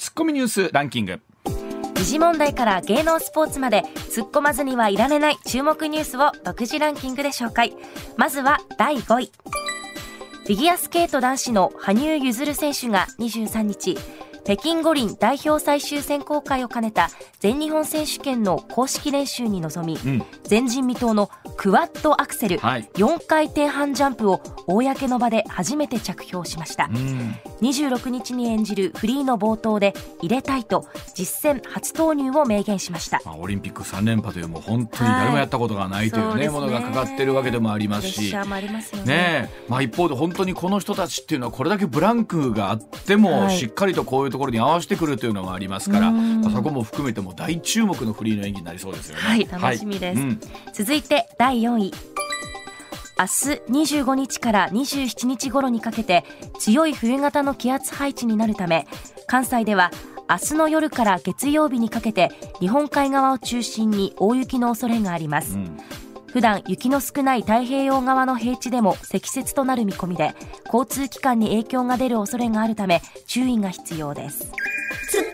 ツッコミニュースランキング。時事問題から芸能スポーツまで突っ込まずにはいられない注目ニュースを独自ランキングで紹介。まずは第5位。フィギュアスケート男子の羽生結弦選手が23日北京五輪代表最終選考会を兼ねた全日本選手権の公式練習に臨み、うん、前人未到のクワッドアクセル、はい、4回転半ジャンプを公の場で初めて着氷しました、うん、26日に演じるフリーの冒頭で入れたいと実戦初投入を明言しました、まあ、オリンピック3連覇というもう本当に誰もやったことがないというね、はい、ものがかかってるわけでもありますし。ね。まあ、一方で本当にこの人たちっていうのはこれだけブランクがあっても、しっかりとこういうところに合わせてくるというのがありますから、まあ、そこも含めても大注目のフリーの演技になりそうですよね。はい楽しみです、はい。うん、続いて第4位。明日25日から27日頃にかけて強い冬型の気圧配置になるため関西では明日の夜から月曜日にかけて日本海側を中心に大雪の恐れがあります、うん、普段雪の少ない太平洋側の平地でも積雪となる見込みで交通機関に影響が出る恐れがあるため注意が必要です。ツッコ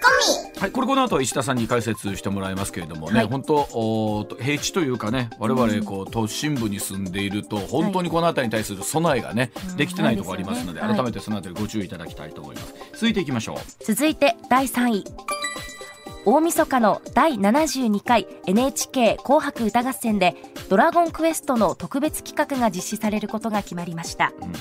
ミ。はいこれこの後石田さんに解説してもらいますけれどもね、はい、本当お平地というかね我々こう都心部に住んでいると本当にこの辺りに対する備えがね、はい、できてないところありますので、改めてその辺りご注意いただきたいと思います、続いていきましょう。続いて第3位大晦日の第72回 NHK 紅白歌合戦でドラゴンクエストの特別企画が実施されることが決まりました、うん、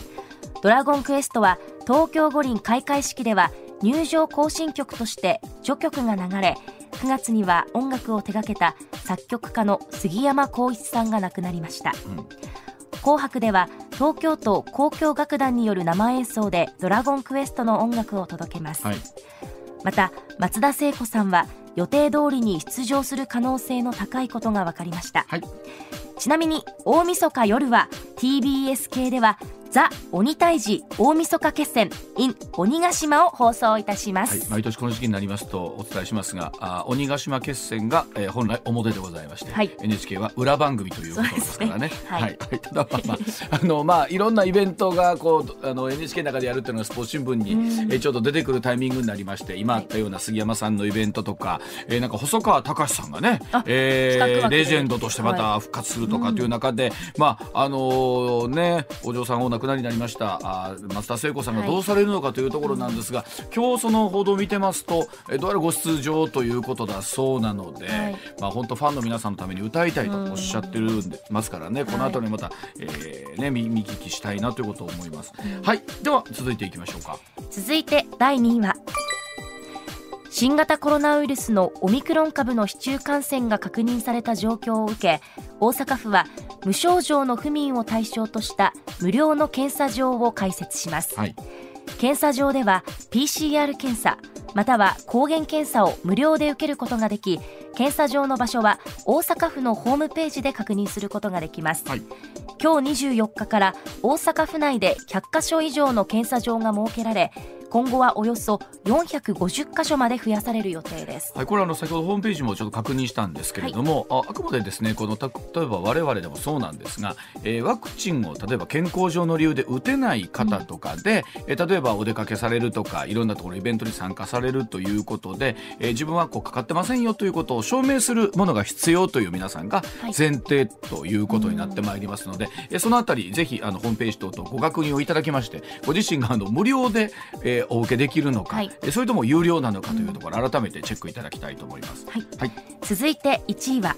ドラゴンクエストは東京五輪開会式では入場行進曲として序曲が流れ9月には音楽を手掛けた作曲家の杉山浩一さんが亡くなりました、うん、紅白では東京都交響楽団による生演奏でドラゴンクエストの音楽を届けます、はい、また松田聖子さんは予定通りに出場する可能性の高いことが分かりました、はい、ちなみに大晦日夜は TBS 系ではザ・鬼退治大晦日決戦 in 鬼ヶ島を放送いたします、はい、毎年この時期になりますとお伝えしますがあ鬼ヶ島決戦が、えー、本来表でございまして、はい、NHK は裏番組ということですからね。ねはい、はい、ただまあ、まあ、あのまあいろんなイベントがこうあの NHK の中でやるっていうのがスポーツ新聞に、えー、ちょうど出てくるタイミングになりまして今あったような杉山さんのイベントとか、えー、なんか細川隆さんがね、えー、レジェンドとしてまた復活するとかという中で、はい、まああのー、ねお嬢さんお亡くなりになりました。あ松田聖子さんがどうされるのかというところなんですが、はい、今日その報道を見てますとえどうやらご出場ということだそうなので、はい、まあ本当ファンの皆さんのために歌いたいとおっしゃってるますからね、この後にまた、えー、ね見見聞きしたいなということを思います。はい、では続いていきましょうか。続いて第2位は。新型コロナウイルスのオミクロン株の市中感染が確認された状況を受け大阪府は無症状の府民を対象とした無料の検査場を開設します、はい、検査場では PCR 検査または抗原検査を無料で受けることができ検査場の場所は大阪府のホームページで確認することができます、はい、今日24日から大阪府内で100カ所以上の検査場が設けられ今後はおよそ450箇所まで増やされる予定です。はい、これあの先ほどホームページもちょっと確認したんですけれども、はい、ああくまでですねこの例えば我々でもそうなんですが、えー、ワクチンを例えば健康上の理由で打てない方とかで、うん、えー、例えばお出かけされるとかいろんなところイベントに参加されるということで、えー、自分はこうかかってませんよということを証明するものが必要という皆さんが前提ということになってまいりますので、はい、えそのあたりぜひあのホームページ等々ご確認をいただきましてご自身があの無料で、えー、お受けできるのか、はい、それとも有料なのかというところ改めてチェックいただきたいと思います、はい、はい、続いて1位は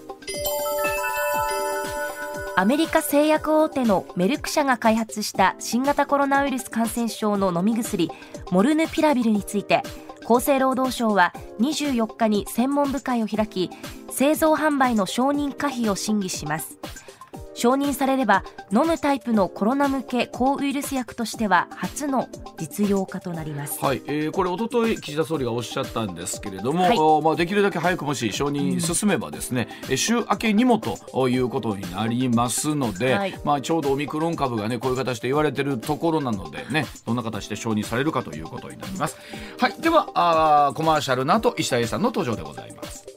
アメリカ製薬大手のメルク社が開発した新型コロナウイルス感染症の飲み薬モルヌピラビルについて厚生労働省は24日に専門部会を開き製造販売の承認可否を審議します承認されれば飲むタイプのコロナ向け抗ウイルス薬としては初の実用化となります。はい、えー、これ一昨日岸田総理がおっしゃったんですけれども、はい、まあできるだけ早くもし承認進めばですね、うん、週明けにもということになりますので、はい、まあちょうどオミクロン株がねこういう形で言われているところなのでねどんな形で承認されるかということになります。はい、ではあコマーシャルの後石田英さんの登場でございます。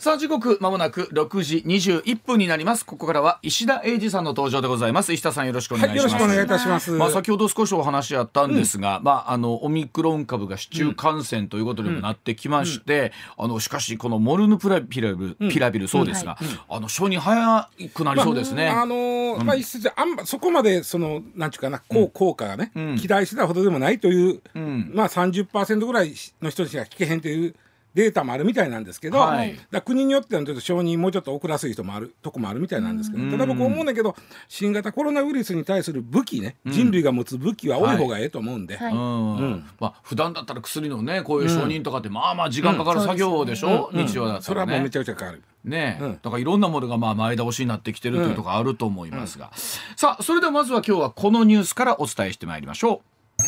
さあ時刻まもなく6時21分になります。ここからは石田英二さんの登場でございます。石田さんよろしくお願いします、はい、よろしくお願いいたします。まあ先ほど少しお話あったんですが、うん、まああのオミクロン株が市中感染ということにもなってきまして、うん、あのしかしこのモルヌプラピラビル、ピラビルそうですが、あの承認早くなりそうですね、まあ、あのー、まあ一説あんまそこまでそのなんちゅうかな効効果がね、期待してたほどでもないという、まあ30%ぐらいの人しか聞けへんというデータもあるみたいなんですけど、はい、だ国によってはちょっと承認もうちょっと遅らせる人もあるとこもあるみたいなんですけどただ僕思うんだけど新型コロナウイルスに対する武器ね、うん、人類が持つ武器は多い方がええと思うんで、はい。うん。まあ普段だったら薬のねこういう承認とかってまあまあ時間かかる作業でしょ、うん、日常だったら、ね、それはもうめちゃくちゃかかる。ね、うん、だからいろんなものがまあ前倒しになってきてるというところあると思いますが、さあそれではまずは今日はこのニュースからお伝えしてまいりましょう。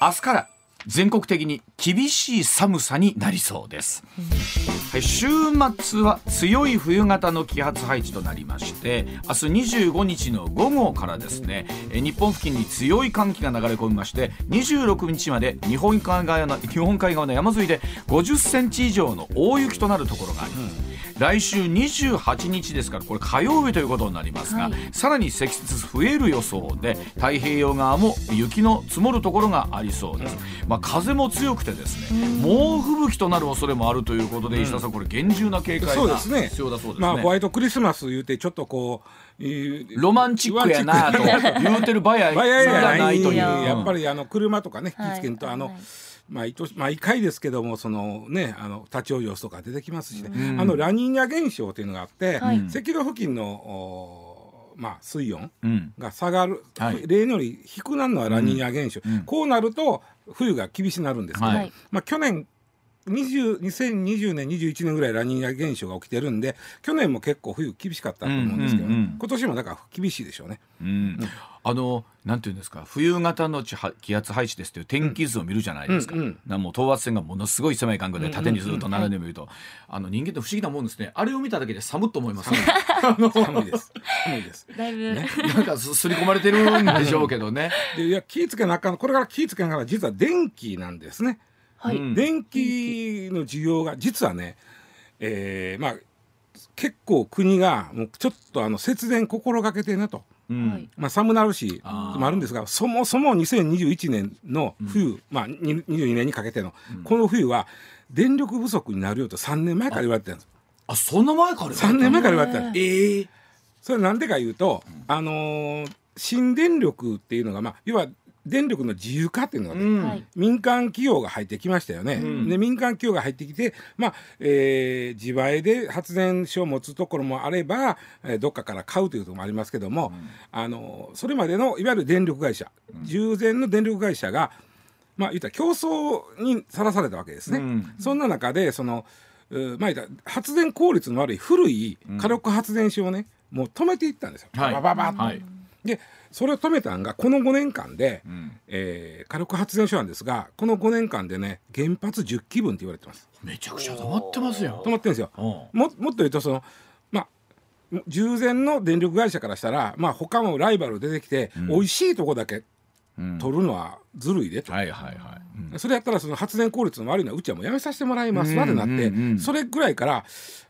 明日から全国的に厳しい寒さになりそうです、週末は強い冬型の気圧配置となりまして明日25日の午後からですね日本付近に強い寒気が流れ込みまして26日まで日本海側の 日本海側の山沿いで50センチ以上の大雪となるところがあります、うん。来週28日ですからこれ火曜日ということになりますが、はい、さらに積雪増える予想で太平洋側も雪の積もるところがありそうです、まあ、風も強くてですね猛吹雪となる恐れもあるということで、石田さんこれ厳重な警戒が必要だそうですね、まあ、ホワイトクリスマス言うてちょっとこうロマンチックやなと言うてる場合やないという。やっぱりあの車とかね気付けんと、あの、まあ、毎回ですけどもその、ね、あの立ち往生とか出てきますしね、うん、あのラニーニャ現象というのがあって、はい、赤道付近のまあ、水温が下がる、うんはい、例年より低くなるのはラニーニャ現象、うん、こうなると冬が厳しくなるんですけど、はい、まあ、去年2020年21年ぐらいラニーニャ現象が起きてるんで去年も結構冬厳しかったと思うんですけど、ね。うんうんうん、今年もだから厳しいでしょうね。うん、あのなんていうんですか冬型の気圧配置ですという天気図を見るじゃないですか、うんうん、もう等圧線がものすごい狭い間隔で縦にずっと並んでみると、うんうんうん、あの人間って不思議なもんですね。あれを見ただけで寒と思います。ね寒いです。寒いです。だいぶ、ね、なんかすり込まれてるんでしょうけどね。でいや気ぃつけなあかん。これから気ぃつけながら実は電気なんですね、はい、電気の需要が実はね、えー、まあ結構国がもうちょっとあの節電心がけてねと。うん、まあ、寒なるしもあるんですがそもそも2021年の冬、うん、まあ、22年にかけての、うん、この冬は電力不足になるよと3年前から言われてるんです。あそんな前から3年前から言われてるええー、それなんでか言うと、あのー、新電力っていうのが、まあ、要は電力の自由化っていうのが、ねうん、民間企業が入ってきましたよね。うん、で民間企業が入ってきて、まあえー、自前で発電所を持つところもあれば、えー、どっかから買うというところもありますけども、うん、あのそれまでのいわゆる電力会社、従前の電力会社が、まあ、言ったら競争にさらされたわけですね。そんな中でそのまあ、発電効率の悪い古い火力発電所をね、もう止めていったんですよ。バババッと。はい。でそれを止めたんがこの5年間で、うん、えー、火力発電所なんですがこの5年間でね原発10基分って言われてます。めちゃくちゃ止まってますよ止まってるんですよ。ももっと言うとそのまあ従前の電力会社からしたらまあ他もライバル出てきて、うん、美味しいとこだけ取るのはずるいでと、はいはいはい、うん、それやったらその発電効率の悪いのはうちはもうやめさせてもらいますわってなって、それぐらいから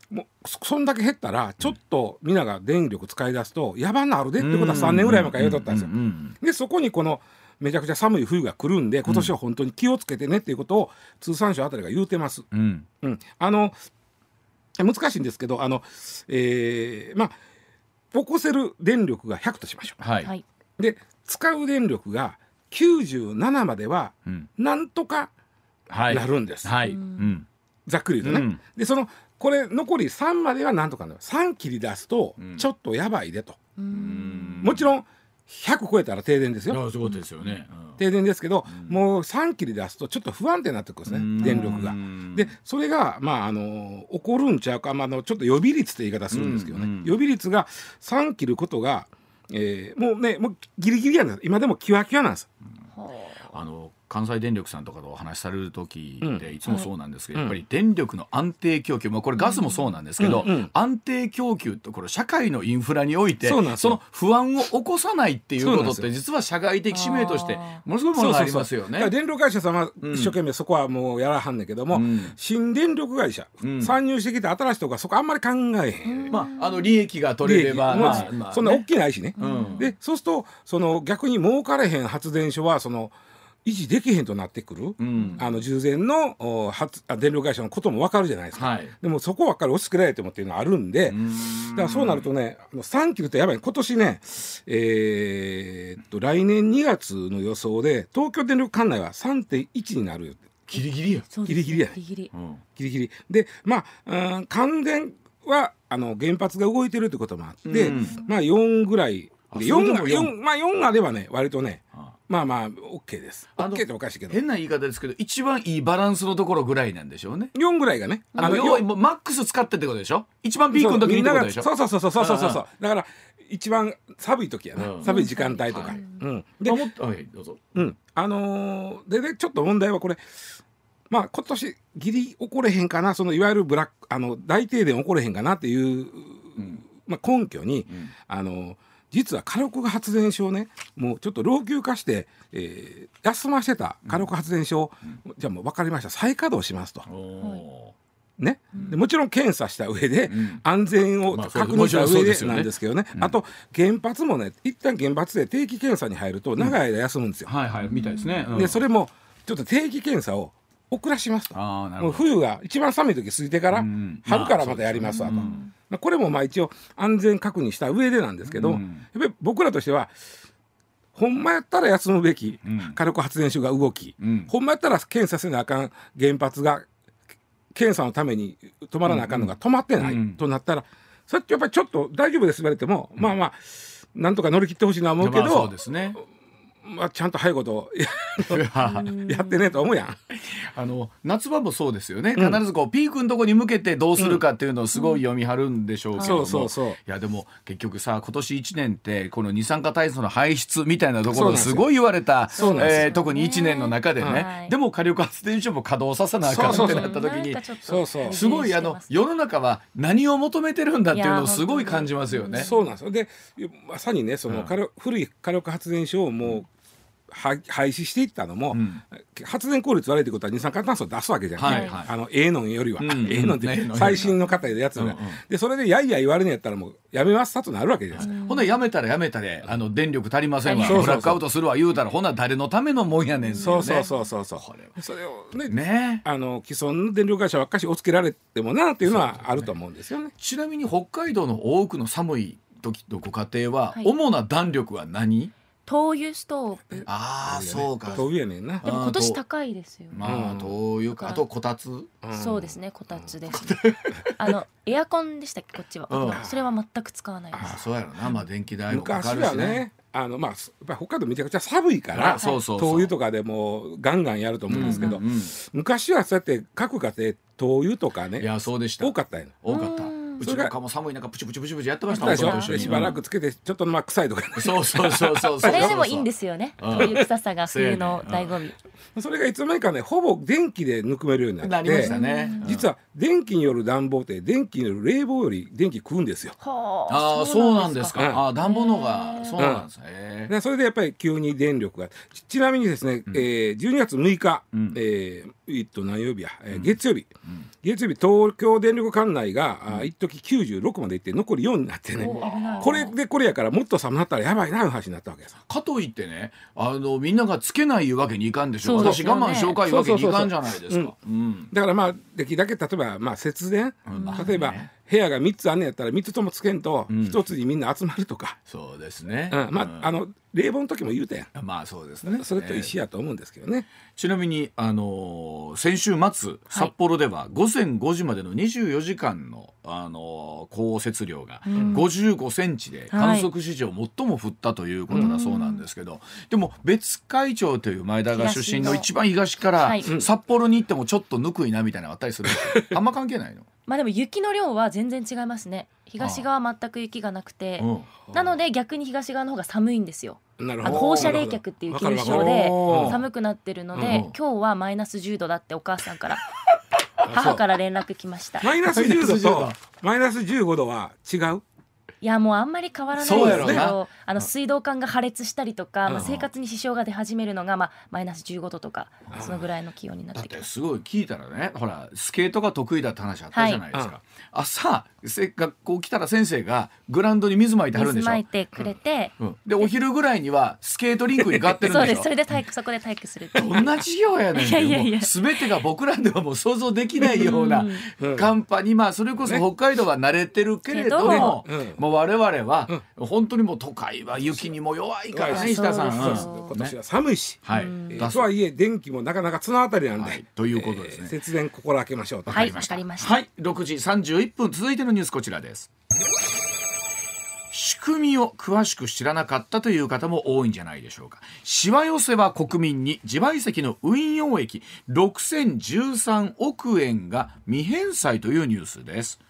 もうそんだけ減ったらちょっと皆が電力使い出すとやばなるでってことは3年ぐらい前から言うとったんですよ。でそこにこのめちゃくちゃ寒い冬が来るんで今年は本当に気をつけてねっていうことを通産省あたりが言うてます。うん、うん、あの難しいんですけどあの、えー、まあ起こせる電力が100としましょう。はい、で使う電力が97まではなんとかなるんです。はい、はい、ざっくり言うとね。うん、でそのこれ残り3まではなんとかなる。3切り出すとちょっとやばいでと、うん、もちろん100超えたら停電ですよ。そういうことですよね、うん、停電ですけど、うん、もう3切り出すとちょっと不安定になってくるんですね電力が。でそれがまああの起こるんちゃうか、まあ、のちょっと予備率って言い方するんですけどね、予備率が3切ることがえー、もうねもうギリギリやん。今でもキワキワなんです。あの関西電力さんとかとお話しされる時でいつもそうなんですけど、うん、やっぱり電力の安定供給、まあ、これガスもそうなんですけど、安定供給ってこれ社会のインフラにおいてその不安を起こさないっていうことって実は社会的使命としてものすごいものがありますよね。電力会社さん。は一生懸命そこはもうやらはんねんけども、うん、新電力会社、参入してきた新しい人がそこあんまり考えへん。まあ、あの利益が取れれば、まあまあ、そんな大きないしね。でそうするとその逆に儲かれへん発電所はその維持できへんとなってくる、うん、あの従前の発電力会社のことも分かるじゃないですか、はい、でもそこばっかり押し付けられてもっていうのはあるんで。だからそうなるとねあの3キロってやばい。今年ねえー、っと来年2月の予想で東京電力管内は3.1になるギリギリや。ギリギリや、ギリギリ、うん、ギリギリ。でまあ、うん、関電はあの原発が動いてるってこともあって、うん、まあ4ぐらい。で 4, が 4, まあ4あればね割とねまあまあ OK です。OK っておかしいけど。変な言い方ですけど一番いいバランスのところぐらいなんでしょうね。4ぐらいがね。あの要マックス使ってってことでしょ？一番ピークの時にってことでしょ？そうそうそうそうそうそうそうだから一番寒い時やな、うん、寒い時間帯とか、はい、うん。で、はい、どうぞ。うん。あのー、でねちょっと問題はこれまあ今年ギリ起これへんかな。そのいわゆるブラックあの大停電起これへんかなっていう、うん、まあ、根拠に、うん、あのー実は火力発電所をねもうちょっと老朽化して、えー、休ませた火力発電所を、うん、じゃあもう分かりました。再稼働しますと。ね、でもちろん検査した上で、安全を確認した上でなんですけどね,、あと原発もね一旦原発で定期検査に入ると長い間休むんですよ。はいはいみたいですね。でそれもちょっと定期検査を遅らしますと。もう冬が一番寒い時過ぎてから、春からまたやりますわと。まあ、これもまあ一応安全確認した上でなんですけど、うん、やっぱり僕らとしてはほんまやったら休むべき火力発電所が動き、うん、ほんまやったら検査せなあかん原発が検査のために止まらなあかんのが止まってないとなったら、それってやっぱりちょっと大丈夫です言われても、まあまあなんとか乗り切ってほしいな思うけど、そうですねまあ、ちゃんと早いことやってねと思うやん。あの夏場もそうですよね、必ずこうピークのとこに向けてどうするかっていうのをすごい読み張るんでしょうけども、そうそういやでも結局さ今年1年ってこの二酸化炭素の排出みたいなところすごい言われた、えー、特に1年の中でね、でも火力発電所も稼働させなあかんってなった時にすごいあの世の中は何を求めてるんだっていうのをすごい感じますよね。そうなんですよ。でまさにねその、古い火力発電所をもう廃止していったのも、うん、発電効率悪いってことは二酸化炭素を出すわけじゃない、はいはい、あのええのんよりは、ええのん。って最新の方でやつが、でそれでやいや言われるんやったらもうやめますさとなるわけじゃないですか、ほんなやめたらやめたであの電力足りませんわ。ブラックアウトするわ言うたらほな誰のためのもんやねん、ね、そうそうそうそうそう。それをねね。あの既存の電力会社ばっかしおつけられてもなっていうのはあると思うんですよね。ちなみに北海道の多くの寒い時のご家庭は、主な弾力は何？灯油ストーブ。ああそうか。灯油やねんな。でも今年高いですよ。まあ灯油か。あとこたつ？そうですねこたつです。あのエアコンでしたっけ？こっちは。それは全く使わないです。あそうやろな。まあ電気代もかかるしね。あのまあ、北海道めちゃくちゃ寒いから灯油とかでもガンガンやると思うんですけど、昔はそうやって各家庭灯油とかねいやそうでした。多かったよ多かったうちのかも寒い中プチプチプチプチやってましたもんしばらくつけてちょっとまあ臭いとか、そうそうそうそう それでもいいんですよね。そういう臭さが冬の醍醐味。それがいつの間にかねほぼ電気でぬくめるようになって実は電気による暖房って電気による冷房より電気食うんですよ。ああそうなんですか。あ暖房のがそうなんですね。それでやっぱり急に電力が。ちなみにですねえ12月6日ええっと何曜日や？月曜日月曜日東京電力管内が一時96までいって残り4になってね。これでこれやからもっと寒なったらやばいないう話になったわけですかといってねあのみんながつけないわけにいかんでしょう、私我慢しようかいうわけにいかんじゃないですか。だからまあできるだけ例えばまあ節電、例えば、部屋が3つあんねやったら3つともつけんと1つにみんな集まるとか、そうですね、うん、まああの冷房の時も言うたやん。まあそうですね。それと一緒やと思うんですけどね、ちなみにあの先週末札幌では午前5時までの24時間のあの降雪量が55センチで観測史上最も降ったということだそうなんですけど、はい、でも別海町という前田が出身の一番東から札幌に行ってもちょっとぬくいなみたいなのあったりする あんま関係ないの？まあでも雪の量は全然違いますね。東側は全く雪がなくて。なので逆に東側の方が寒いんですよ放射冷却っていう現象で寒くなってるので今日はマイナス10度だってお母さんから母から連絡来ました。マイナス10度とマイナス15度は違う？いやもうあんまり変わらないんですけど、あの水道管が破裂したりとか、まあ、生活に支障が出始めるのが、まあ、マイナス15度とかそのぐらいの気温になってきます。すごい聞いたらねほらスケートが得意だって話あったじゃないですか、はい、朝学校来たら先生がグラウンドに水まいてはるんでしょ？水まいてくれて、うん。うん、でお昼ぐらいにはスケートリンクにがってるんでしょ？そうですそれで体育そこで体育するどんな授業やねんいやいやいや。全てが僕らではもう想像できないような寒波にまあそれこそ北海道は慣れてるけれども、ね、もう我々は本当にもう都会は雪にも弱いからね石田さん、今年は寒いし、はとはいえ電気もなかなか綱渡りなんで、はい、ということですね、えー、節電心がけましょうと。はい。わかりました。はい。6時31分。続いてのニュースこちらです。仕組みを詳しく知らなかったという方も多いんじゃないでしょうか。しわ寄せは国民に自賠責の運用益6013億円が未返済というニュースです。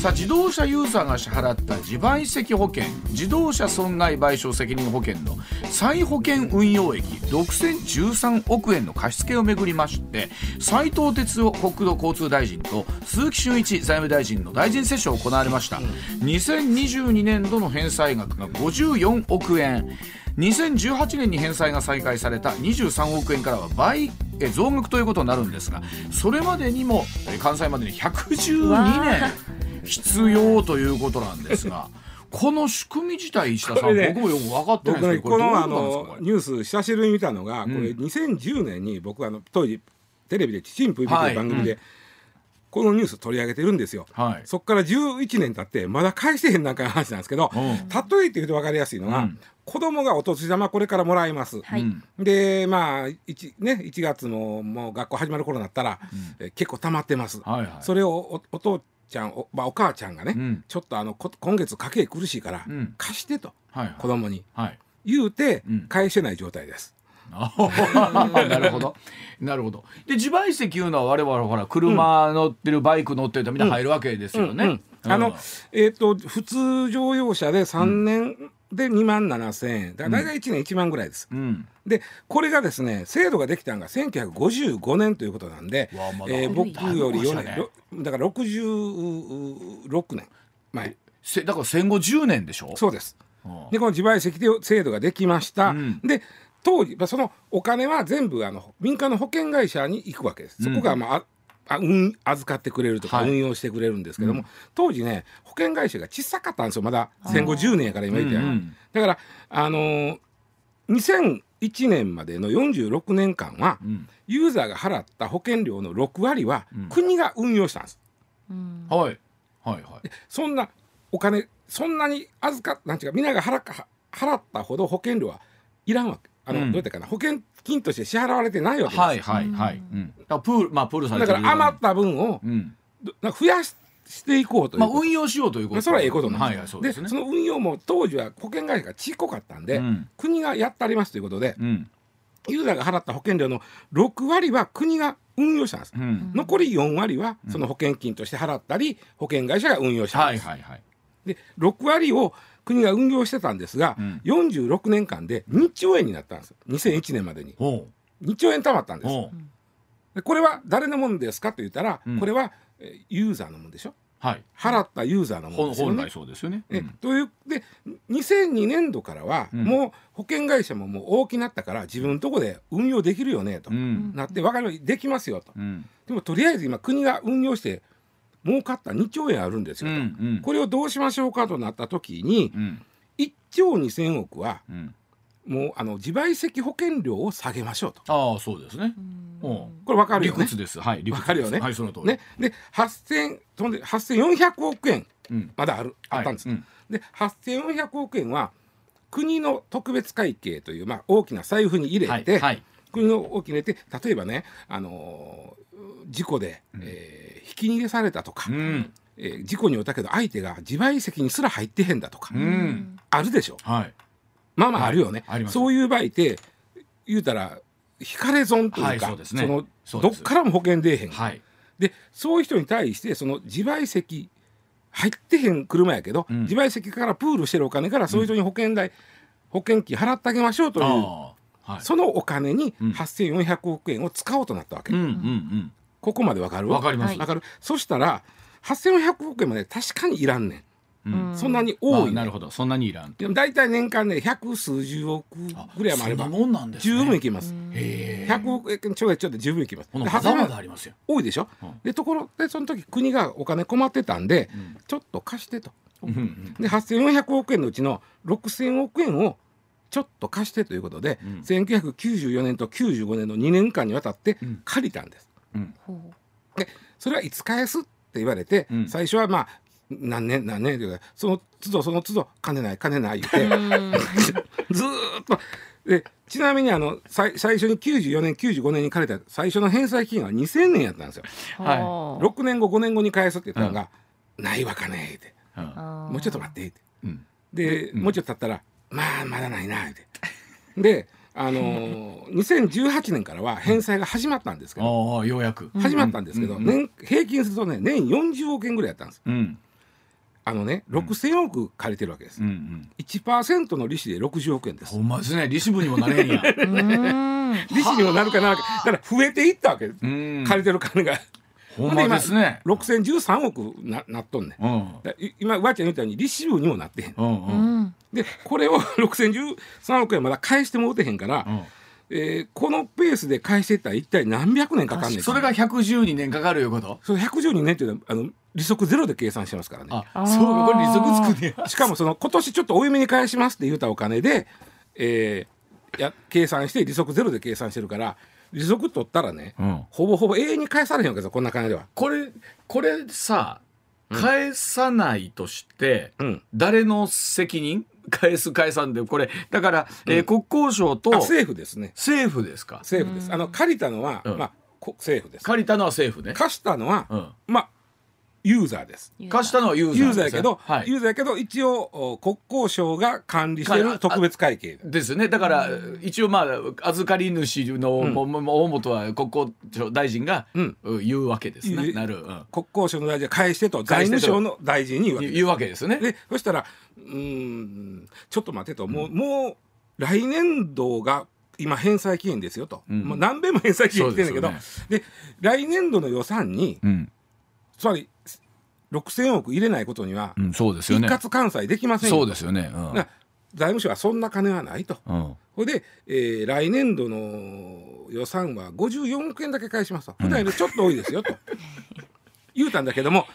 さあ自動車ユーザーが支払った自賠責保険自動車損害賠償責任保険の再保険運用益6013億円の貸付をめぐりまして斉藤哲夫国土交通大臣と鈴木俊一財務大臣の大臣折衝を行われました、2022年度の返済額が54億円。2018年に返済が再開された。23億円からは倍増額ということになるんですがそれまでにも完済までに112年必要ということなんですが。この仕組み自体石田さん、ね、僕もよく分かってないですけど、このあのニュース久しぶりに見たのが、うん、これ2010年に僕あの当時テレビで「チンプイ」とい。う番組で、はいうんこのニュース取り上げてるんですよ、はい、そこから11年経ってまだ返してへんなんかの話なんですけど、うん、例えて言うと分かりやすいのは、うん、子供がお年玉これからもらいます、はい、でまあ 1,、ね、1月のもう学校始まる頃になったら、うん、え結構溜まってます、はいはい、それをおお父ちゃんお,、まあ、お母ちゃんがね、うん、ちょっとあの今月家計苦しいから、貸してと、はいはい、子供に、はい、言うて返せない状態です。な。るほど。なるほど。で自賠責いうのは我々ほら車乗ってるバイク乗ってるとみんな入るわけですよね。あのえっ、ー、と普通乗用車で3年で2万7千円。だから大体1年1万ぐらいです。うん、でこれがですね制度ができたのが1955年ということなんで、ま、えー、僕より4年、ね、だから66年前。だから戦後10年でしょ？そうです。でこの自賠責で制度ができました、うん、で当時そのお金は全部あの民間の保険会社に行くわけです。そこが、まああうん預かってくれるとか運用してくれるんですけども、はい、当時ね保険会社が小さかったんですよ。まだ戦後10年やから今言ってや、うんうん、だからあのー、2001年までの46年間は、うん、ユーザーが払った保険料の6割は国が運用したんです。うん、はい。はいはい、そんなお金そんなに預かなんていうかみんなが払払ったほど保険料はいらんわけ。あの、うん、どうやったかな保険金として支払われてないわけですはいはいはい、うん、だプールまあプールされだから余った分を、うん、増やしていこうというまあ運用しようということ。それはええことなんです、はいはいそで、ね、その運用も当時は保険会社がちっこかったんで、うん、国がやってありますということで、うん、ユーザーが払った保険料の6割は国が運用したんです、うん、残り4割はその保険金として払ったり保険会社が運用したんです、はいはいはい、で6割を国が運用してたんですが、うん、46年間で2兆円になったんです2001年までに。2兆円貯まったんですでこれは誰のものですかと言ったら、うん、これはユーザーのものでしょ？はい、払ったユーザーのものですよね。そうですよね、うん、というで2002年度からは、もう保険会社ももう大きなったから自分のとこで運用できるよねと、なって分かるできますよと、でもとりあえず今国が運用して儲かった2兆円あるんですよ、うんうん、これをどうしましょうかとなった時に、うん、1兆2,000億は、うん、もうあの自賠責保険料を下げましょうと。ああそうですね。これ分かるよね？理屈です。はい。理屈かるよね？はいその通り。ねで8,000飛んで8,400億円まだある、あったんです。はい、で8,400億円は国の特別会計というまあ大きな財布に入れて、はいはい、国の大きに入れて例えばねあのー、事故で、うん、えーひき逃げされたとか、うん、えー、事故に遭ったけど相手が自賠責にすら入ってへんだとか、うん、あるでしょ、はい、まあまああるよね、はい、そういう場合って言うたら引かれ損というか、はいそね、そのどっからも保険出えへん、はい、でそういう人に対してその自賠責入ってへん車やけど、うん、自賠責からプールしてるお金からそういう人に保険代、うん、保険金払ってあげましょうという、はい、そのお金に8400億円を使おうとなったわけ。うんうんうん、ここまでわかる？わかります。わかる？そしたら8400億円まで確かにいらんねん。うん、そんなに多い、ね、なるほど。そんなにいらん。でも大体年間ね百数十億ぐらいもあれば十分いきます。百億円ちょいちょいで十分いきます。まだまだありますよ。多いでしょ、うん、でところでその時国がお金困ってたんで、うん、ちょっと貸してと、うん、で8400億円のうちの6000億円をちょっと貸してということで、うん、1994年と95年の2年間にわたって借りたんです。でそれはいつ返すって言われて、最初はまあ何年何年ってその都度その都度金ない金ない言って ずっと。でちなみにあの最最初に94年95年に借りた最初の返済期限は2000年やったんですよ。はい、6年後5年後に返すって言ったのが「うん、ないわ金」って、うん、もうちょっと待って」って、うん、で、もうちょっと経ったら「まあまだないな」って。であのー、2018年からは返済が始まったんですけど、ようやく。始まったんですけど、年平均するとね年40億円ぐらいやったんです。うん。あのね6,000億借りてるわけです、うんうん、1%の利子で60億円です。ほんまですね。利子分にもなれへんや。利子にもなるかな。だから増えていったわけです。借りてる金が。ほんまですね。6013億ななっとんねん、うん、今わちゃん言ったように利子分にもなってへん、うん。うん、でこれを 6013億円まだ返してもうてへんから、うん。えー、このペースで返していったら一体何百年かかんねんそれが112年かかるいうこと？それ112年っていうのはあの利息ゼロで計算してますからね。あそうこれ利息つくねしかもその今年ちょっと多めに返しますって言うたお金で、えー、や計算して利息ゼロで計算してるから利息取ったらね、うん、ほぼほぼ永遠に返されへんわけですよこんな金では。これこれさ返さないとして、うん、誰の責任？返す返さんでこれ。だから、うん、えー、国交省と政府ですね。政府ですか？政府です。あの借りたのは、まあ政府です。借りたのは政府ね。貸したのは、まあユーザーです。貸したのはユーザー、ね、ユーザーやけど、はい、ユーザーやけど一応国交省が管理してる特別会計ですね。だから一応まあ預かり主の、うん、大元は国交省大臣が言うわけですね。なる、うん、国交省の大臣が返してと財務省の大臣に言うわけ言うわけですね。でそしたらうんちょっと待てと。もう、もう来年度が今返済期限ですよと、うん、まあ、何べんも返済期限来てんだけど。で、ね、来年度の予算に、うん、つまり6000億入れないことには、うん、そうですよね、一括関西できませんそうですよね、うん、財務省はそんな金はないと、うん、ほいで、えー、来年度の予算は54億円だけ返しますと。普段よりちょっと多いですよと。言うたんだけども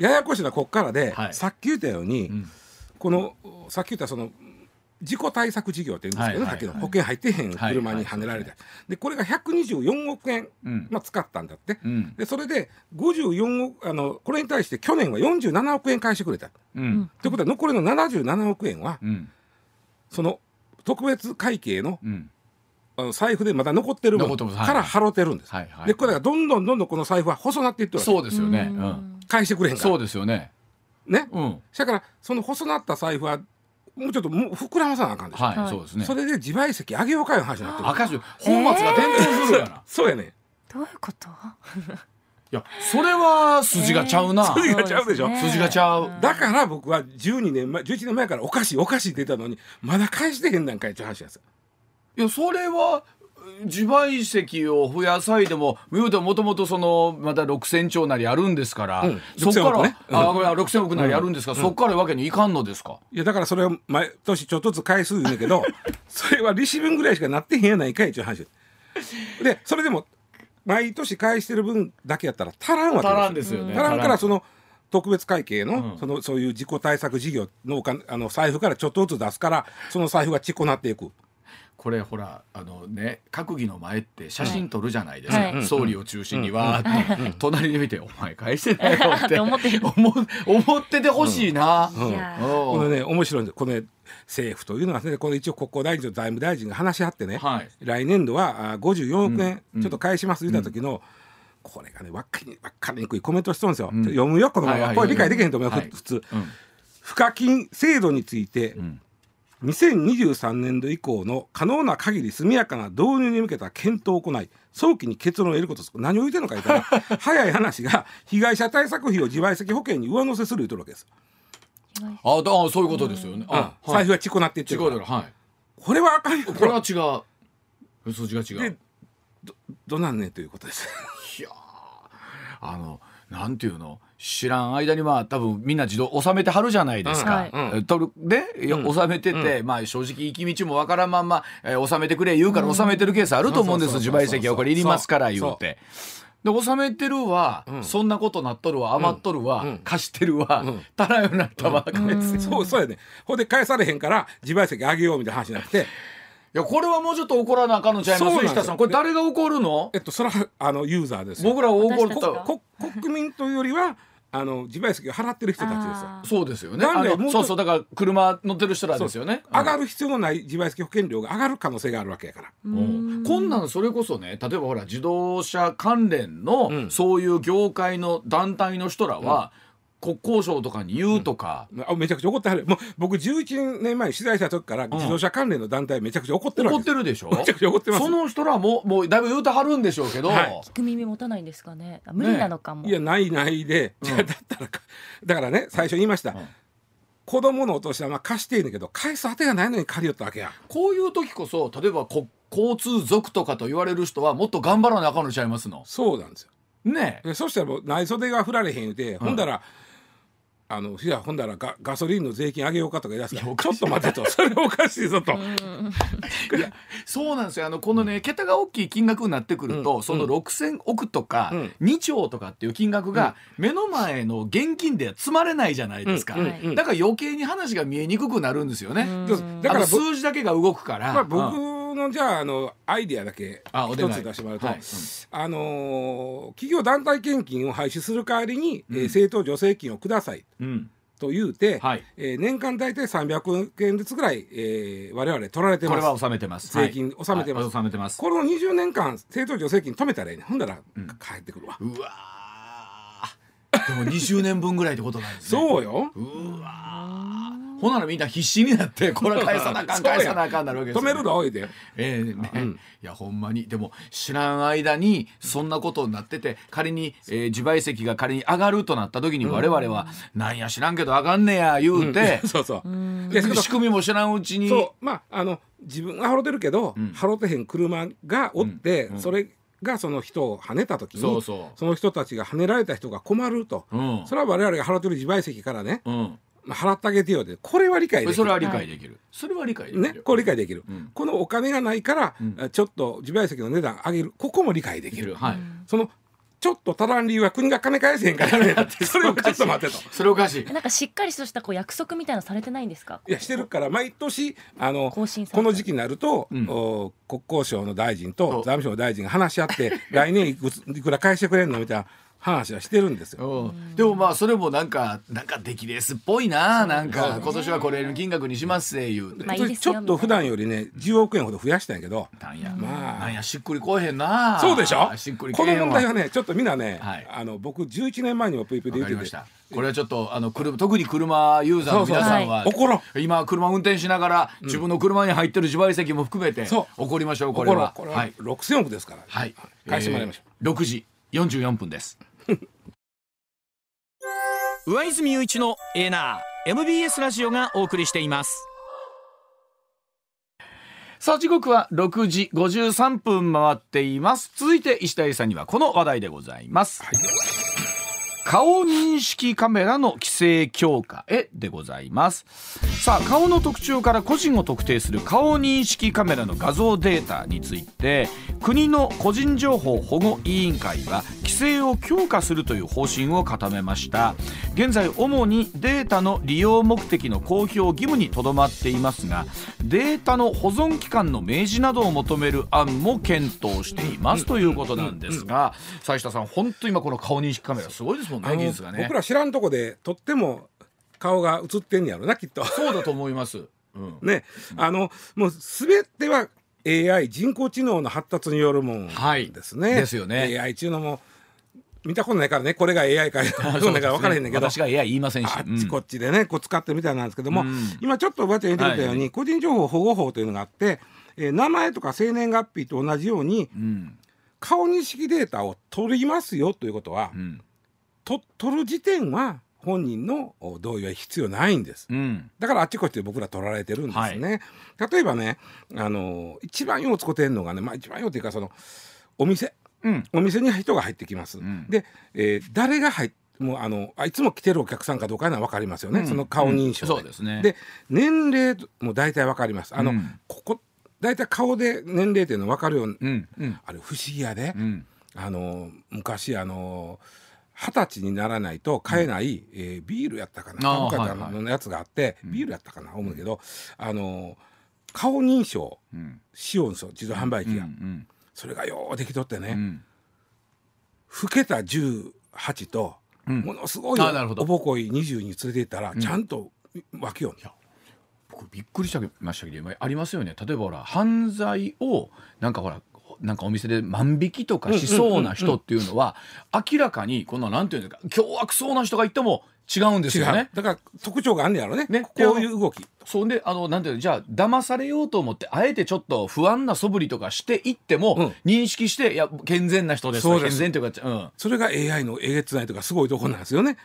ややこしいのはここからで、はい、さっき言ったように、このさっき言ったその事故対策事業って言うんですけどね、さっきの保険入ってへん車にはねられて、でこれが124億円、まあ、使ったんだって、でそれで54億あのこれに対して去年は47億円返してくれた。ということは残りの77億円は、その特別会計の、あの財布でまだ残ってる分から払ってるんです。でこれがどんどんどんどんこの財布は細なっていってるそうですよね、返してくれへんから。そうですよね。ね、うん、だからその細なった財布はもうちょっともう膨らまさなあかんでしょ、はい、そうですね。それで自賠責上げようかいう話になってる。赤字。本末が転倒するやな、そうやねどういうこと？いやそれは筋がちゃうな、筋がちゃうでしょ、ね、筋がちゃう。だから僕は12年前11年前からおかしいおかしいって言ったのにまだ返してへんなんかいって話やすいやそれは自賠責を増やさいでももともとそのまだ6,000兆なりあるんですから、うん、そこから、ね。うん、あ6,000億なりあるんですか？ら、うん、そこからわけにいかんのですか？いやだからそれを毎年ちょっとずつ返すんだけど それは利子分ぐらいしかなってへんやないかいっていう話。でそれでも毎年返してる分だけやったら足らんわけです足らんですよね。足らんからその特別会計の,、そのそういう自己対策事業のあの財布からちょっとずつ出すからその財布がちっこなっていく。これほらあのね閣議の前って写真撮るじゃないですか、はい、総理を中心にわーって、隣で見て「お前返してないよ」って。思って思っててほしいな。うん。うん、これね面白いんですこれ、ね、政府というのはねこの一応国交大臣と財務大臣が話し合ってね、はい、来年度は54億円ちょっと返します言った時の、これがね分かり分かりにくいコメントしてるんですよ、読むよこのまま、これ理解できへんと思う、はい、普通、賦課金制度について、2023年度以降の可能な限り速やかな導入に向けた検討を行い早期に結論を得ることです何を言ってるのか言ったら 早い話が被害者対策費を自賠責保険に上乗せする言うとるわけです。あだそういうことですよね、うん、財布がちこなっていってるから。はい、これはあかんよ。これは違う。数字が違うどどなんねんということです。いやあのなんていうの？知らん間にまあ多分みんな自動収めてはるじゃないですか。うん、取るで、うん、収めてて、うん、まあ正直行き道もわからんまんま、えー、収めてくれ言うから収めてるケースあると思うんです。自賠責はこれいりますから言うて。で収めてるわ、そんなことなっとるわ。余っとるわ、貸してるわ、足らんようになったわ、そうそうやね。ほんで返されへんから自賠責あげようみたいな話になっていやこれはもうちょっと怒らなあかんのちゃいます？石田さんこれ誰が怒るの？えっとそれはあのユーザーです僕ら怒る国民というよりはあの自賠責を払ってる人たちですよ。そうですよね。そうそうだから車乗ってる人らですよね。上がる必要のない自賠責保険料が上がる可能性があるわけやから。こんなんそれこそね例えばほら自動車関連の、そういう業界の団体の人らは、うん国交省とかに言うとか、うん、あめちゃくちゃ怒ってはる。もう僕11年前に取材した時から自動車関連の団体めちゃくちゃ怒ってる怒ってるでしょ？めちゃくちゃ怒ってます。その人らももうだいぶ言うてはるんでしょうけど、はい、聞く耳持たないんですかね。無理なのかも、ね、いやないないで、うん、だったらだからね最初言いました、うん。子供のお年玉貸していいんだけど返す当てがないのに借りよったわけや。こういう時こそ例えばこ交通族とかと言われる人はもっと頑張らなあかんのちゃいますの？そうなんですよ。ねそしたらもう内袖が振られへん言うて、うん、ほんだらあのいやほんだらガガソリンの税金上げようかとか言い出すからちょっと待てと。それおかしいぞと。いやそうなんですよ。あのこのね、桁が大きい金額になってくると、うん、その6,000億とか、うん、2兆とかっていう金額が目の前の現金では積まれないじゃないですか、うん、だから余計に話が見えにくくなるんですよね。だから数字だけが動くから。まあ、僕のじゃああのアイディアだけ一つ出してもらうと、はいうん、あの企業団体献金を廃止する代わりに、うん、えー、政党助成金をください。うんと言うて、はい、えー、年間大体300円ずつぐらい、えー、我々取られてます。これは納めてます。税金、納めてます。納めてます。この20年間政党助成金止めたらいいね。ほんだら、うん、帰ってくるわ。うわでも20年分ぐらいってことなんですね。そうよ。うわほならみんな必死になってこれ返さなあかん 返さなあかんなるわけです止めるのおいで。ええー、ね、うん、いやほんまに。でも知らん間にそんなことになってて仮に、えー、自賠責が仮に上がるとなった時に我々は、うん、なんや知らんけど上がんねや言うて、うん、そうそう。で仕組みも知らんうちに。そう。まああの自分が払ってるけど、うん、払ってへん車がおって、それがその人を跳ねた時にその人たちが跳ねられた人が困ると、それは我々が払ってる自賠責からね、払ってあげてよで。これは理解できる。それは理解できる、はい、それは理解できる。ねこれ理解できる、うん、このお金がないから、うん、ちょっと自賠責の値段上げる。ここも理解できる、はい、そのちょっと足らん理由は国が金返せへんからね。それをちょっと待てと。それおかしい。なんかしっかりとしたこう約束みたいなされてないんですか？いやしてるから毎年あのこの時期になると、うん、お国交省の大臣と財務省の大臣が話し合って 来年いくいくら返してくれるのみたいな話はしてるんですよ。でもまあそれもなんかなんか出来レースっぽいななんか今年はこれの金額にしますせいう、まあ、ちょっと普段よりね10億円ほど増やしたんやけど。なんや,、まあ、なんやしっくりこえへんな。そうでしょ？しっくりこの問題はねちょっとみんなね、はい、あの僕11年前にもプイプイで言ってて。これはちょっとあの車特に車ユーザーの皆さんは今車運転しながら自分の車に入ってる自賠責も含めて怒りましょうこれは。これは6000億ですから、はい、返してもらいましょう、えー、6時44分です 上泉雄一のエーナー MBS ラジオがお送りしています。さあ時刻は6時53分回っています。続いて石田さんにはこの話題でございます、はい。顔認識カメラの規制強化へでございます。さあ顔の特徴から個人を特定する顔認識カメラの画像データについて国の個人情報保護委員会は規制を強化するという方針を固めました。現在主にデータの利用目的の公表義務にとどまっていますがデータの保存期間の明示などを求める案も検討していますということなんですが斉下さん本当今この顔認識カメラすごいですもんね技術がね。僕ら知らんとこでとっても顔が映ってんやろなきっと。そうだと思います、うん、ね、あのもう全ては AI 人工知能の発達によるもんですね、はい、ですよね。AI 中のも見たことないからねこれが AI かそうだから分からへんねんけど、私が AI 言いませんし。あっちこっちでねこう使ってるみたいなんですけども、今ちょっとおばあちゃん言ってくれたように、個人情報保護法というのがあって、えー、名前とか生年月日と同じように、顔認識データを取りますよということは、と取る時点は本人の同意は必要ないんです、うん、だからあっちこっちで僕ら取られてるんですね、はい、例えばねあの一番よう使ってんのがね、まあ、一番ようっていうかそのお店、うん、お店に人が入ってきます、うん、で、えー、誰が入ってもうあのあいつも来てるお客さんかどうかは分かりますよね、うん、その顔認証で,、そうですね、で年齢も大体分かります。あの、ここ大体顔で年齢っていうの分かるように、あれ不思議やで、あの昔あの二十歳にならないと買えない、うん、えー、ビールやったかな。株価のやつがあって、はいはい、ビールやったかな思うけど、あの顔認証しようんですよ自動販売機が、うんうん、それがようできとってね、うん、老けた18と、ものすごいおぼこい20に連れて行ったら、ちゃんと分けよ。う、僕びっくりしましたけどありますよね。例えばほら犯罪をなんかほらなんかお店で万引きとかしそうな人っていうのは明らかにこのなんていうんですか凶悪そうな人がいても違うんですよね。だから特徴があんねやろね。ね。こういう動き。そうであのなんていうのじゃあ騙されようと思ってあえてちょっと不安な素振りとかしていっても、うん、認識していや健全な人です。健全というか、うん、それが AI のえげつないとかすごいところなんですよね。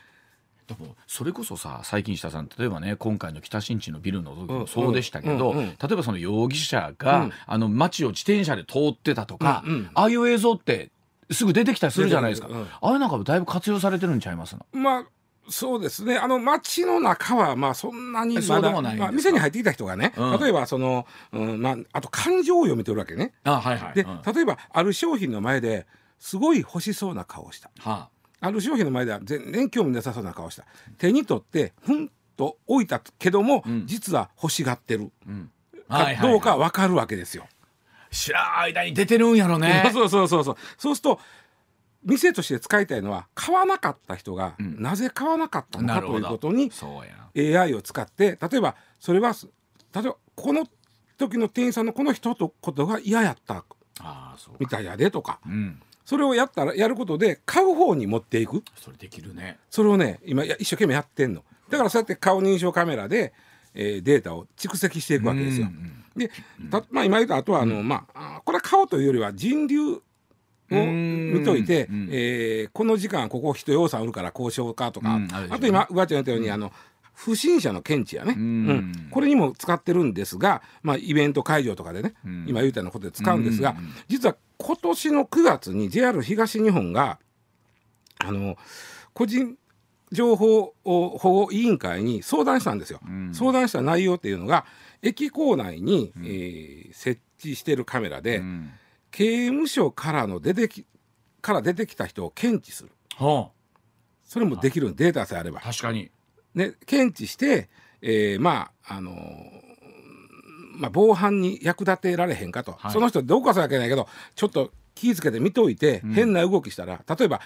でもそれこそさ最近下さん例えばね今回の北新地のビルの時もそうでしたけど、うんうん、例えばその容疑者が、うん、あの街を自転車で通ってたとか、うんうん、ああいう映像ってすぐ出てきたりするじゃないですか、うん、あれなんかだいぶ活用されてるんちゃいますまあそうですね。あの街の中はまあそんなにまだまあ、店に入ってきた人がね、うん、例えばその、うんまあ、あと感情を読めてるわけね。あはいはい、で、例えばある商品の前ですごい欲しそうな顔をした。はあ。ある商品の前では全然興味なさそうな顔した。手に取ってふんと置いたけども、うん、実は欲しがってる、うん、かどうか分かるわけですよ。知らん間に出てるんやろね。そうそうそうそう。そうすると店として使いたいのは買わなかった人が、なぜ買わなかったのかということに AI を使って例えばそれは例えばこの時の店員さんのこの人とことが嫌やったみたいやでとか。うん。それをやったらやることで買う方に持っていく。それできるね。それをね今一生懸命やってんの。だからそうやって顔認証カメラで、えー、データを蓄積していくわけですよ。でまあ、今言うとあとはあの、まあこれは顔というよりは人流を見といて、えー、この時間ここ人要さんおるから交渉かとか、あと今うばちゃん言ったように、あの不審者の検知やね、うん、これにも使ってるんですが、まあ、イベント会場とかでね、今言うたようなことで使うんですが、実は今年の9月に JR 東日本があの個人情報保護委員会に相談したんですよ、うん、相談した内容っていうのが駅構内に、うん、えー、設置してるカメラで、うん、刑務所からの出てきから出てきた人を検知する、はあ、それもできるデータさえあれば。確かに、ね、検知して、えー、まああのーまあ、防犯に役立てられへんかと、はい、その人どうかさなきゃいけないけどちょっと気ぃつけて見といて、うん、変な動きしたら例えば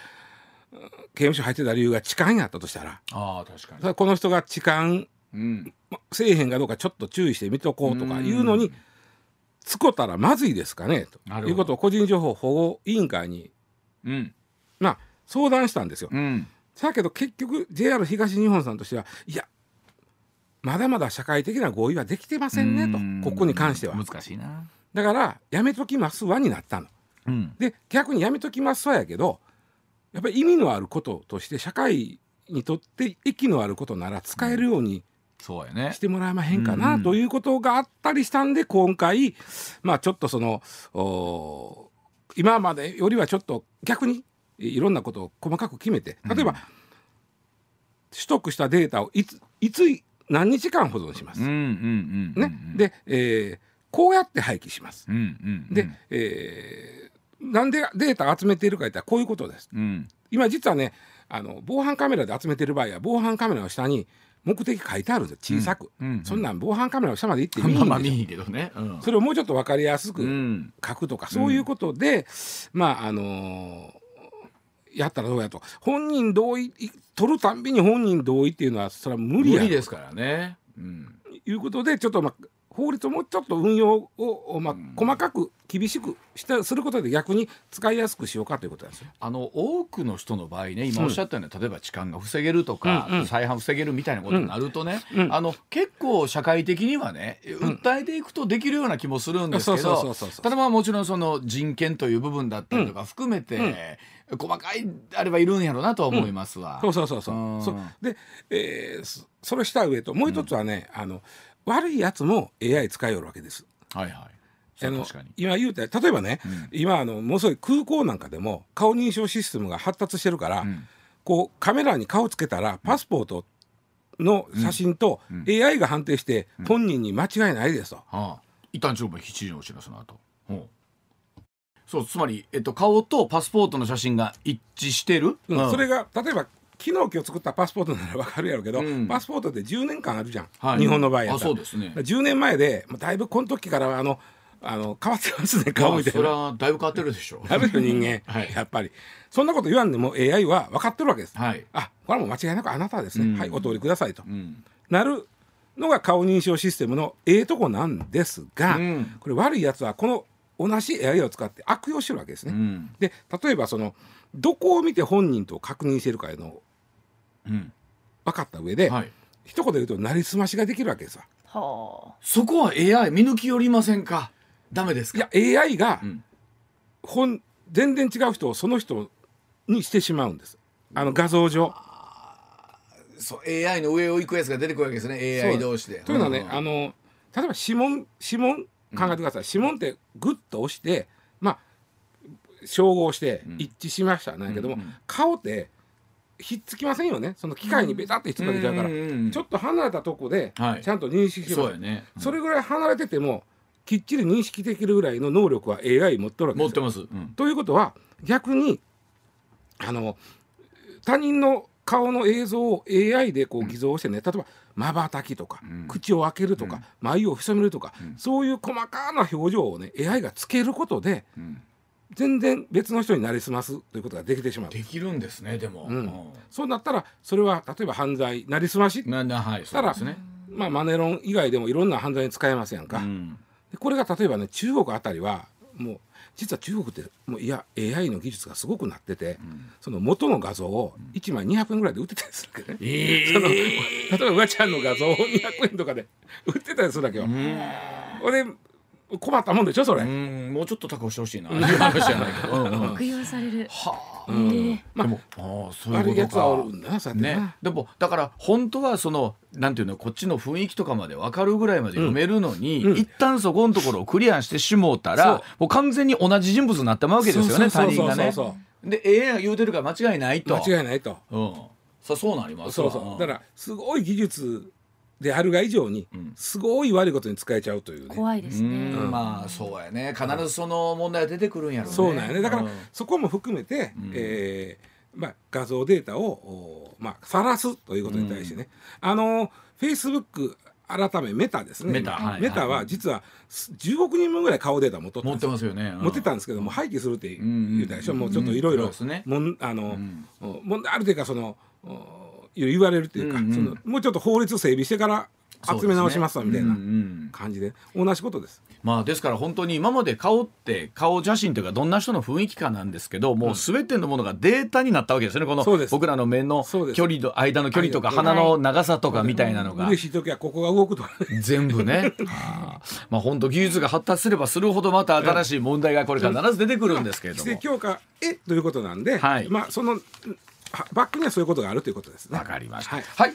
刑務所入ってた理由が痴漢やったとしたら。あ確かに。この人が痴漢、うん、せえへんかどうかちょっと注意して見とこうとかいうのにつこたらまずいですかねということを個人情報保護委員会に、うん、まあ相談したんですよ。うん、だけど結局 JR 東日本さんとしてはいやまだまだ社会的な合意はできてませんねと。ここに関しては。難しいな。だからやめときますわになったの、うん、で逆にやめときますわやけどやっぱり意味のあることとして社会にとって息のあることなら使えるように、そうやね、してもらえまへんかな、ということがあったりしたんで今回まあちょっとその今までよりはちょっと逆にいろんなことを細かく決めて例えば、うん、取得したデータをいついつ何日間保存します。ね、で、えー、こうやって廃棄します。うんうんうん、で、えー、なんでデータ集めているか言ったらこういうことです。うん、今実はねあの防犯カメラで集めてる場合は防犯カメラの下に目的書いてあるんです小さく、うんうんうん、そんなん防犯カメラの下まで行ってみいんまあ見いけどね、うん、それをもうちょっと分かりやすく書くとか、そういうことで、まああのーやったらどうやと。本人同意取るたんびに本人同意っていうのはそれは無理や無理ですからね。うん、いうことでちょっとまあ法律をもうちょっと運用を、まあ、細かく厳しくしてすることで逆に使いやすくしようかということですあの多くの人の場合ね今おっしゃったように、うん、例えば痴漢が防げるとか、うんうん、再犯防げるみたいなことになるとね、うん、あの結構社会的にはね訴えていくとできるような気もするんですけどただまあもちろんその人権という部分だったりとか含めて、細かいあればいるんやろうなとは思いますわ。そうそうそうそう。そで、えー、それした上ともう一つはね、あの悪いやつも AI 使いよるわけです。はいはい。あの今言うて例えばね、うん、今あのものすごい空港なんかでも顔認証システムが発達してるから、うん、こうカメラに顔つけたらパスポートの写真と AI が判定して本人に間違いないですと。うん、はあ、一旦ちょっと七時のお知らせの後。そうつまり、えっと、顔とパスポートの写真が一致してる、それが例えば昨日今日作ったパスポートなら分かるやろうけど、うん、パスポートって10年間あるじゃん、はい、日本の場合やったら。あそうです、ね、10年前でだいぶこの時からあのあの変わってますね顔みたいな、それはだいぶ変わってるでしょう。る人間、はい、やっぱり。そんなこと言わんでも AI は分かってるわけです、はい、あこれはもう間違いなくあなたはですね、うん、はいお通りくださいと、うん、なるのが顔認証システムのええとこなんですが、うん、これ悪いやつはこの同じ AI を使って悪用してるわけですね。で例えばそのどこを見て本人と確認してるかのうん、分かった上で、はい、一言で言うとなりすましができるわけですわ。はあ、そこは AI 見抜きよりませんか？ダメですか？いや AI が、うん、本全然違う人をその人にしてしまうんです。あの画像上。そう AI の上を行くやつが出てくるわけですね。AI 同士で。というのはね、うん、あの例えば指紋指紋考えてください、指紋ってグッと押してまあ照合して一致しましたなんやけども、顔ってひっつきませんよね。その機械にベタってひっつくわけちゃうから、ちょっと離れたとこでちゃんと認識します、はいね。うん、それぐらい離れててもきっちり認識できるぐらいの能力は AI 持ってるわけです持ってます、うん、ということは逆にあの他人の顔の映像を AI でこう偽造してね、例えばまばたきとか、うん、口を開けるとか、眉を潜めるとか、そういう細かな表情をね AI がつけることで、全然別の人になりすますということができてしまう。できるんですねでも、うん、そうなったらそれは例えば犯罪なりすまし。なな、はい、たら、ね、まあ、マネロン以外でもいろんな犯罪に使えますやんか、うん、でこれが例えばね中国あたりはもう実は中国ってもういや AI の技術がすごくなってて、うん、その元の画像を1枚200円ぐらいで売ってたりするわけね、えー、その例えばうわちゃんの画像を200円とかで売ってたりするわけよ。これ困ったもんでしょそれ。もうちょっと確保してほしいな。悪用される。はあ、まあ、でもああそういうやつはおるんださね。でもだから本当はそのなんていうのこっちの雰囲気とかまで分かるぐらいまで読めるのに、うん、一旦そこのところをクリアしてしもうたらもう完全に同じ人物になったわけですよね他人がね。で AI が言うてるから間違いないと。間違いないと、うん、さそうなりますそうそう。だからすごい技術であるが以上に、すごい悪いことに使えちゃうという、ね、怖いですね、うん、まあそうやね。必ずその問題は出てくるんやろうね。そうなんやね。だから、そこも含めて、うん、えー、まあ、画像データをまあ晒すということに対してね、うん、あのフェイスブック改めメタですね。メタ,、はい、メタは実は10億人分ぐらい顔データ持っ持ってますよね、持ってたんですけども廃棄するって言うたでしょ、うもうちょっといろいろ問題あるというかその言われるっていうか、うんうん、そのもうちょっと法律整備してから集め直しますわみたいな感じで、同じことです。まあですから本当に今まで顔って顔写真というかどんな人の雰囲気かなんですけどもうすべてのものがデータになったわけですよね。この僕らの目の距離と間の距離とか鼻の長さとかみたいなのが。嬉しい時はここが動くとか全部ね。まあ本当技術が発達すればするほどまた新しい問題がこれ必ず出てくるんですけれども。規制強化えということなんで、はい、まあそのバックにはそういうことがあるということですね。わかりました。はい、はい